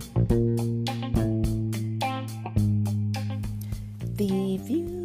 Thank you.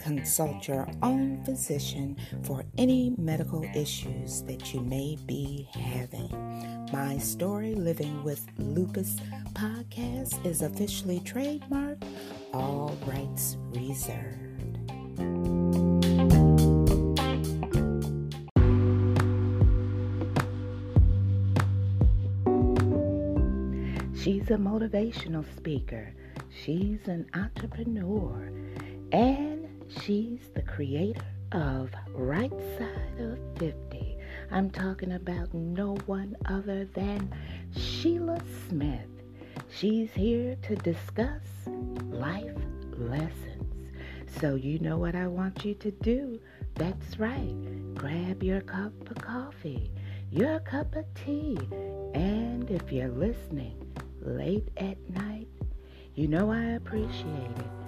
consult your own physician for any medical issues that you may be having. My Story Living with Lupus podcast is officially trademarked, all rights reserved. She's a motivational speaker. She's an entrepreneur. She's the creator of Right Side of 50. I'm talking about no one other than Sheila Smith. She's here to discuss life lessons. So, you know what I want you to do? That's right. Grab your cup of coffee, your cup of tea, and if you're listening, late at night, you know I appreciate it.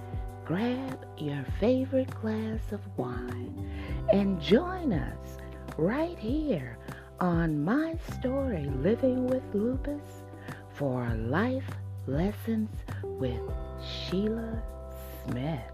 Grab your favorite glass of wine and join us right here on My Story Living with Lupus for Life Lessons with Sheila Smith.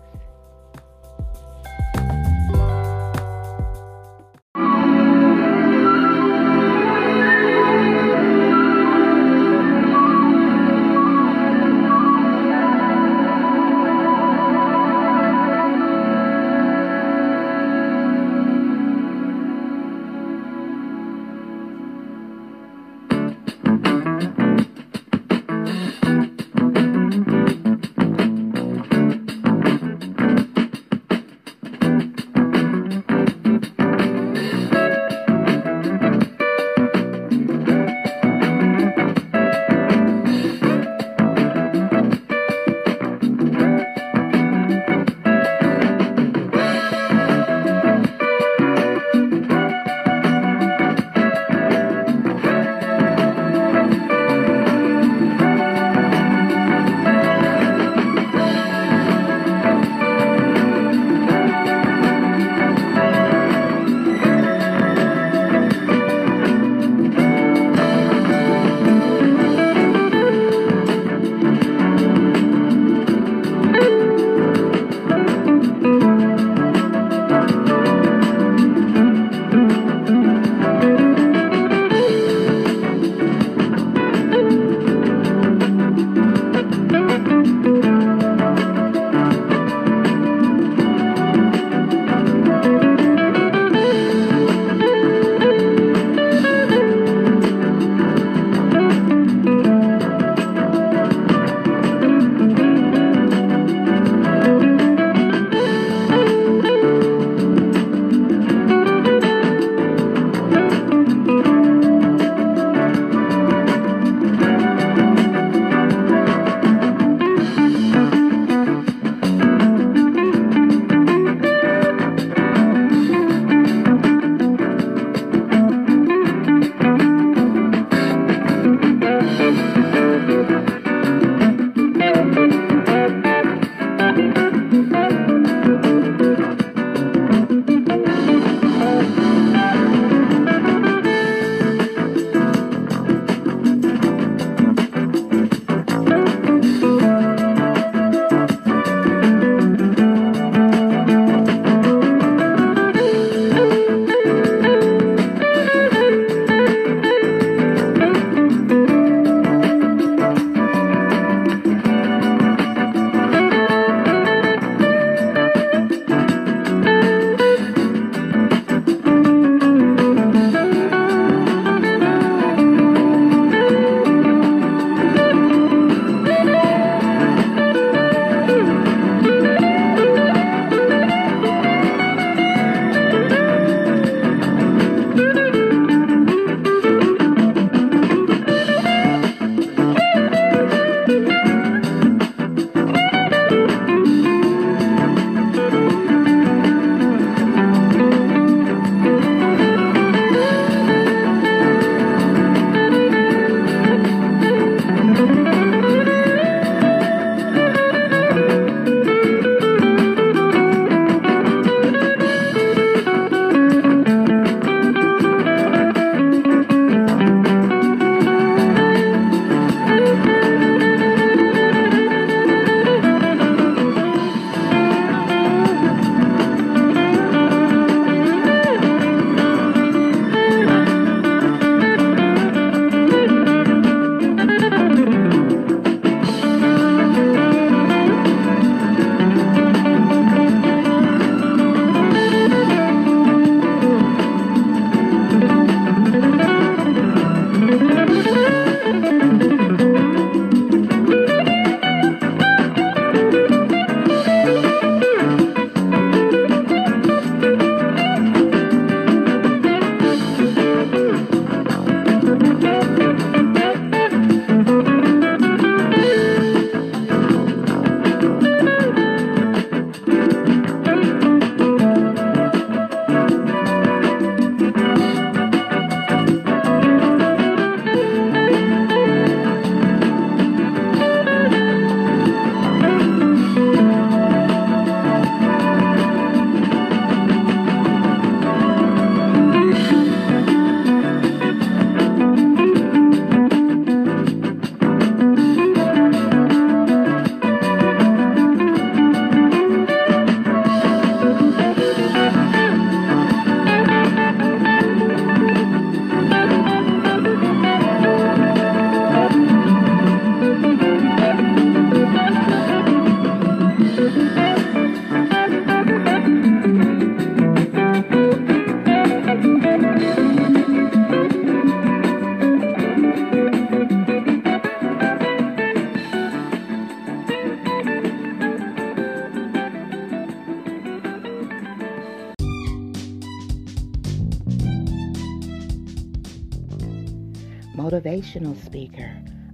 Motivational speaker,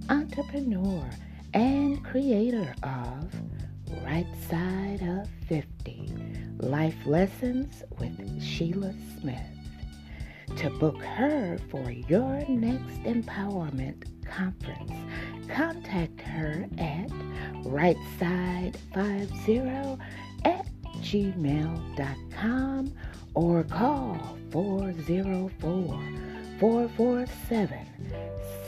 entrepreneur, and creator of Right Side of 50 Life Lessons with Sheila Smith. To book her for your next empowerment conference, contact her at rightside50 at gmail.com or call 404 447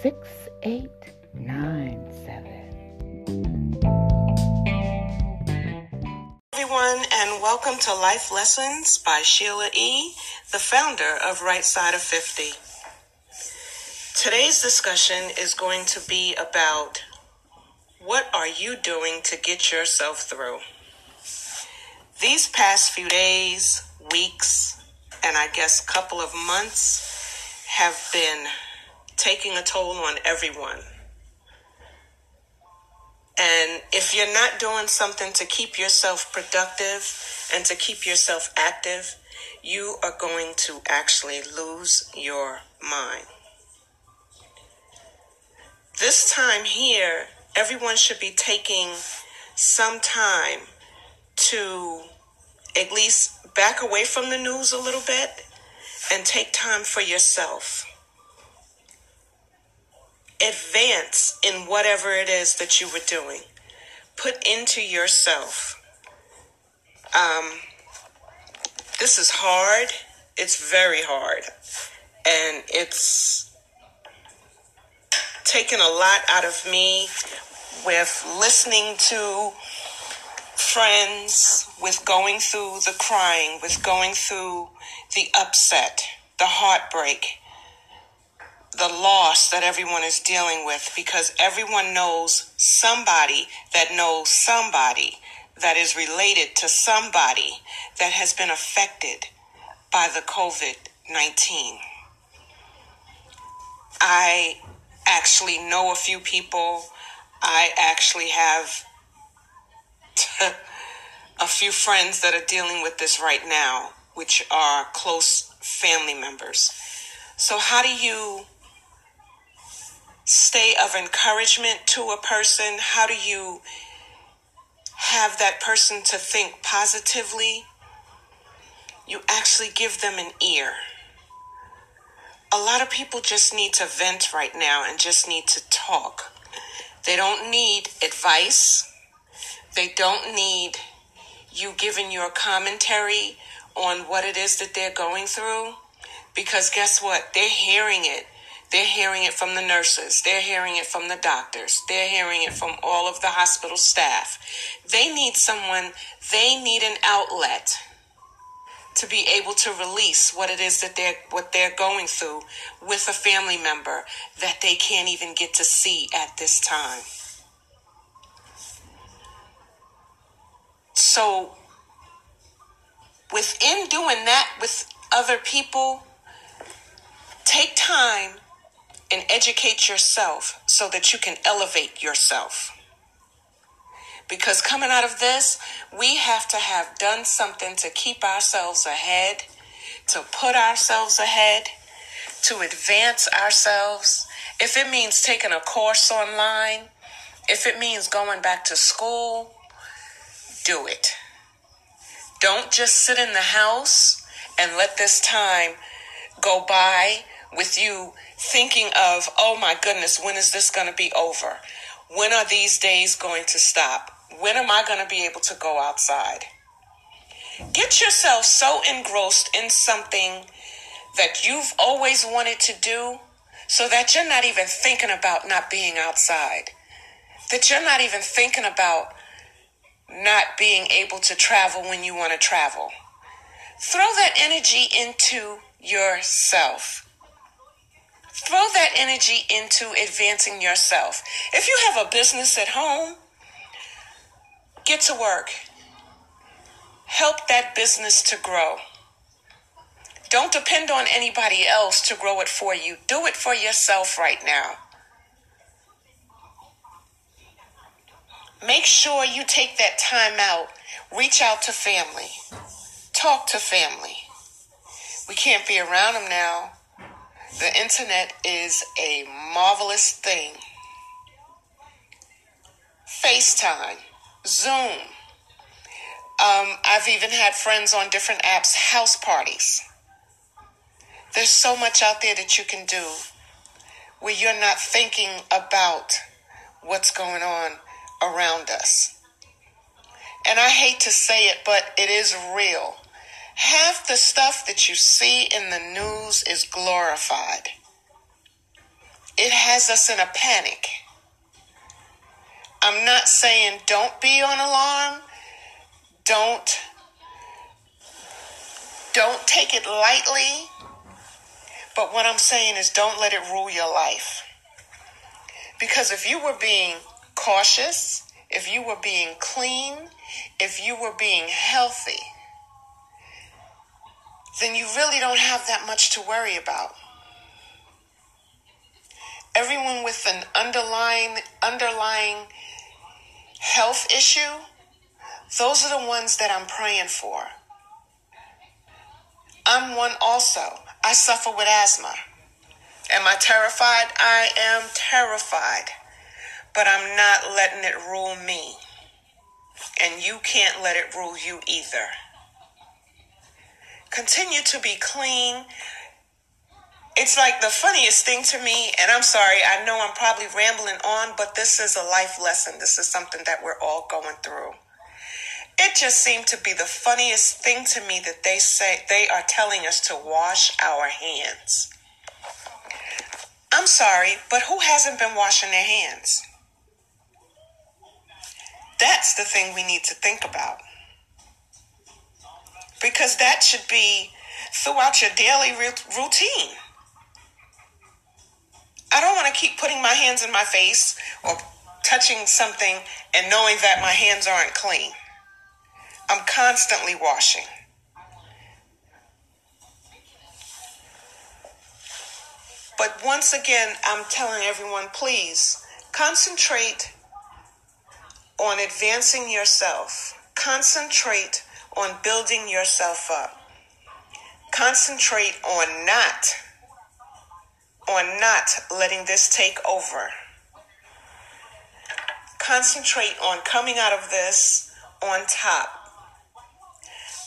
6897. Everyone, and welcome to Life Lessons by Sheila E., the founder of Right Side of 50. Today's discussion is going to be about what are you doing to get yourself through? These past few days, weeks, and I guess couple of months have been taking a toll on everyone. And if you're not doing something to keep yourself productive and to keep yourself active, you are going to actually lose your mind. This time here, everyone should be taking some time to at least back away from the news a little bit and take time for yourself. Advance in whatever it is that you were doing. Put into yourself. Um, this is hard. It's very hard. And it's taken a lot out of me with listening to friends, with going through the crying, with going through the upset, the heartbreak, the loss that everyone is dealing with because everyone knows somebody that knows somebody that is related to somebody that has been affected by the COVID 19. I actually know a few people. I actually have a few friends that are dealing with this right now, which are close family members. So, how do you stay of encouragement to a person? How do you have that person to think positively? You actually give them an ear. A lot of people just need to vent right now and just need to talk. They don't need advice. They don't need you giving your commentary on what it is that they're going through. Because guess what? They're hearing it. They're hearing it from the nurses. They're hearing it from the doctors. They're hearing it from all of the hospital staff. They need someone, they need an outlet to be able to release what it is that they're what they're going through with a family member that they can't even get to see at this time. So within doing that with other people, take time and educate yourself so that you can elevate yourself. Because coming out of this, we have to have done something to keep ourselves ahead, to put ourselves ahead, to advance ourselves. If it means taking a course online, if it means going back to school, do it. Don't just sit in the house and let this time go by with you thinking of, oh my goodness, when is this going to be over? When are these days going to stop? When am I going to be able to go outside? Get yourself so engrossed in something that you've always wanted to do so that you're not even thinking about not being outside. That you're not even thinking about not being able to travel when you want to travel. Throw that energy into yourself. Throw that energy into advancing yourself. If you have a business at home, get to work. Help that business to grow. Don't depend on anybody else to grow it for you. Do it for yourself right now. Make sure you take that time out. Reach out to family. Talk to family. We can't be around them now. The internet is a marvelous thing. FaceTime, Zoom. Um, I've even had friends on different apps, house parties. There's so much out there that you can do where you're not thinking about what's going on around us. And I hate to say it, but it is real. Half the stuff that you see in the news is glorified. It has us in a panic. I'm not saying don't be on alarm. Don't don't take it lightly. But what I'm saying is don't let it rule your life. Because if you were being cautious, if you were being clean, if you were being healthy, then you really don't have that much to worry about. Everyone with an underlying underlying health issue, those are the ones that I'm praying for. I'm one also. I suffer with asthma. Am I terrified? I am terrified. But I'm not letting it rule me. And you can't let it rule you either. Continue to be clean. It's like the funniest thing to me, and I'm sorry, I know I'm probably rambling on, but this is a life lesson. This is something that we're all going through. It just seemed to be the funniest thing to me that they say they are telling us to wash our hands. I'm sorry, but who hasn't been washing their hands? That's the thing we need to think about. Because that should be throughout your daily routine. I don't want to keep putting my hands in my face or touching something and knowing that my hands aren't clean. I'm constantly washing. But once again, I'm telling everyone please concentrate on advancing yourself, concentrate on building yourself up, concentrate on not on not letting this take over. Concentrate on coming out of this on top.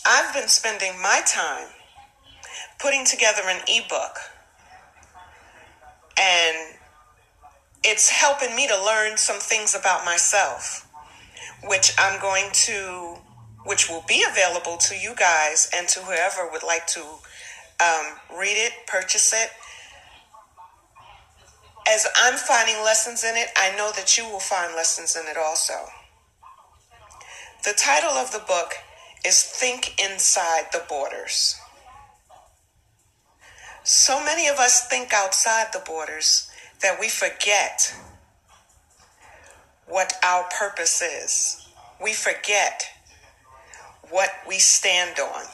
I've been spending my time putting together an ebook, and it's helping me to learn some things about myself, which I'm going to, which will be available to you guys and to whoever would like to um, read it, purchase it as I'm finding lessons in it, I know that you will find lessons in it also. The title of the book is Think Inside the Borders. So many of us think outside the borders that we forget what our purpose is. We forget what we stand on.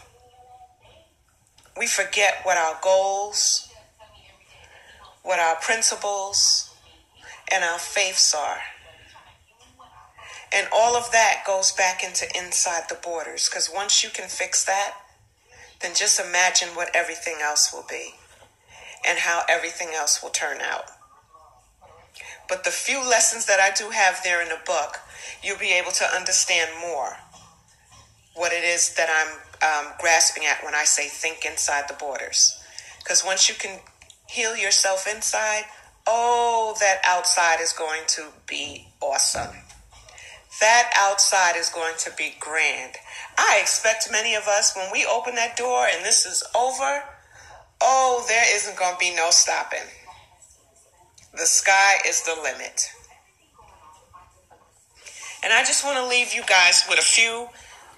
We forget what our goals, what our principles and our faiths are. And all of that goes back into inside the borders because once you can fix that, then just imagine what everything else will be and how everything else will turn out. But the few lessons that I do have there in the book, you'll be able to understand more what it is that I'm um, grasping at when I say think inside the borders. Because once you can heal yourself inside, oh, that outside is going to be awesome. That outside is going to be grand. I expect many of us, when we open that door and this is over, oh, there isn't going to be no stopping. The sky is the limit. And I just want to leave you guys with a few,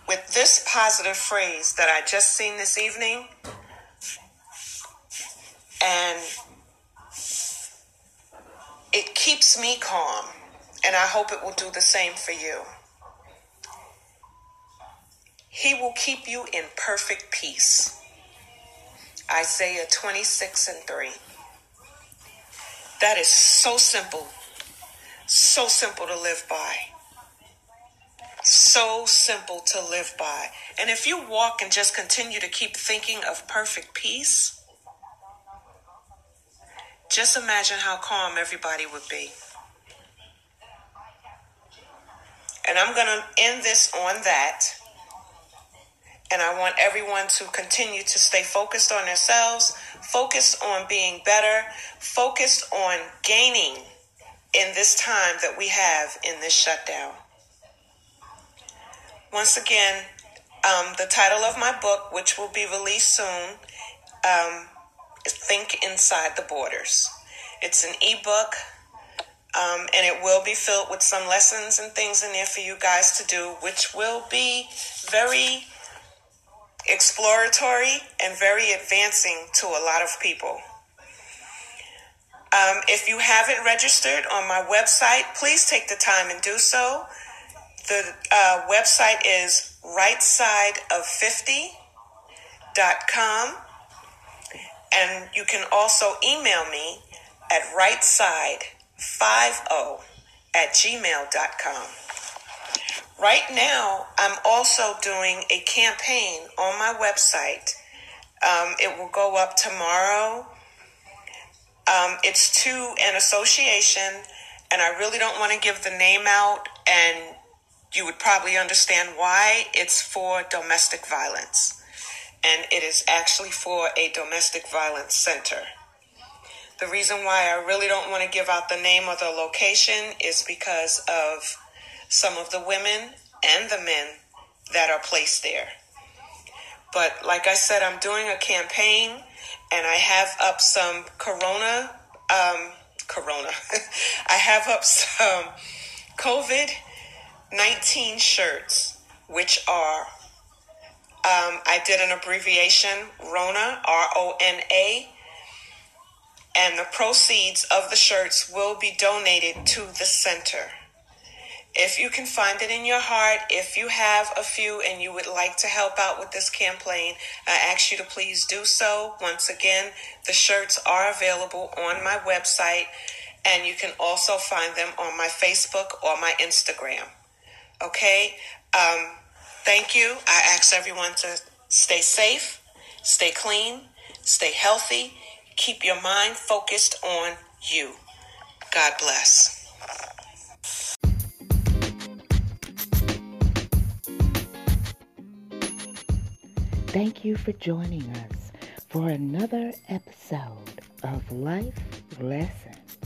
with this positive phrase that I just seen this evening and it keeps me calm, and I hope it will do the same for you. He will keep you in perfect peace. Isaiah 26 and 3. That is so simple, so simple to live by. So simple to live by. And if you walk and just continue to keep thinking of perfect peace, Just imagine how calm everybody would be. And I'm going to end this on that. And I want everyone to continue to stay focused on themselves, focused on being better, focused on gaining in this time that we have in this shutdown. Once again, um, the title of my book, which will be released soon, um, is Think Inside the Borders. It's an ebook, um, and it will be filled with some lessons and things in there for you guys to do, which will be very exploratory and very advancing to a lot of people. Um, if you haven't registered on my website, please take the time and do so. The uh, website is rightsideof50.com. And you can also email me at rightside50 at gmail.com. Right now, I'm also doing a campaign on my website. Um, it will go up tomorrow. Um, it's to an association, and I really don't want to give the name out, and you would probably understand why. It's for domestic violence, and it is actually for a domestic violence center. The reason why I really don't want to give out the name or the location is because of some of the women and the men that are placed there. But like I said, I'm doing a campaign and I have up some Corona, um, Corona. I have up some COVID 19 shirts, which are, um, I did an abbreviation, RONA, R O N A, and the proceeds of the shirts will be donated to the center. If you can find it in your heart, if you have a few and you would like to help out with this campaign, I ask you to please do so. Once again, the shirts are available on my website, and you can also find them on my Facebook or my Instagram. Okay. Um, thank you. I ask everyone to stay safe, stay clean, stay healthy, keep your mind focused on you. God bless. Thank you for joining us for another episode of Life Lessons.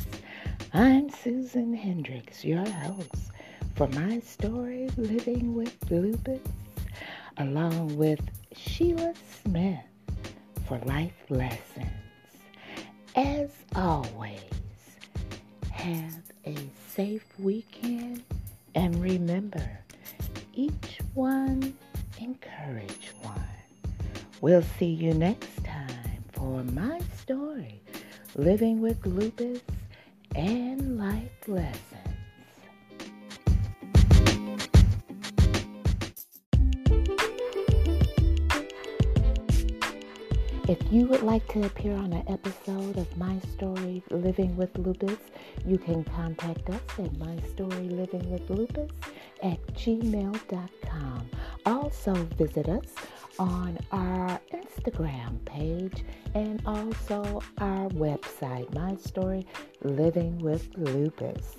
I'm Susan Hendrix, your host for my story, Living with Lupus, along with Sheila Smith for Life Lessons. As always, have a safe weekend and remember, each one encourage one. We'll see you next time for my story, Living with Lupus and Life Lessons. If you would like to appear on an episode of My Story Living with Lupus, you can contact us at mystorylivingwithlupus at gmail.com. Also visit us on our Instagram page and also our website, My Story Living with Lupus.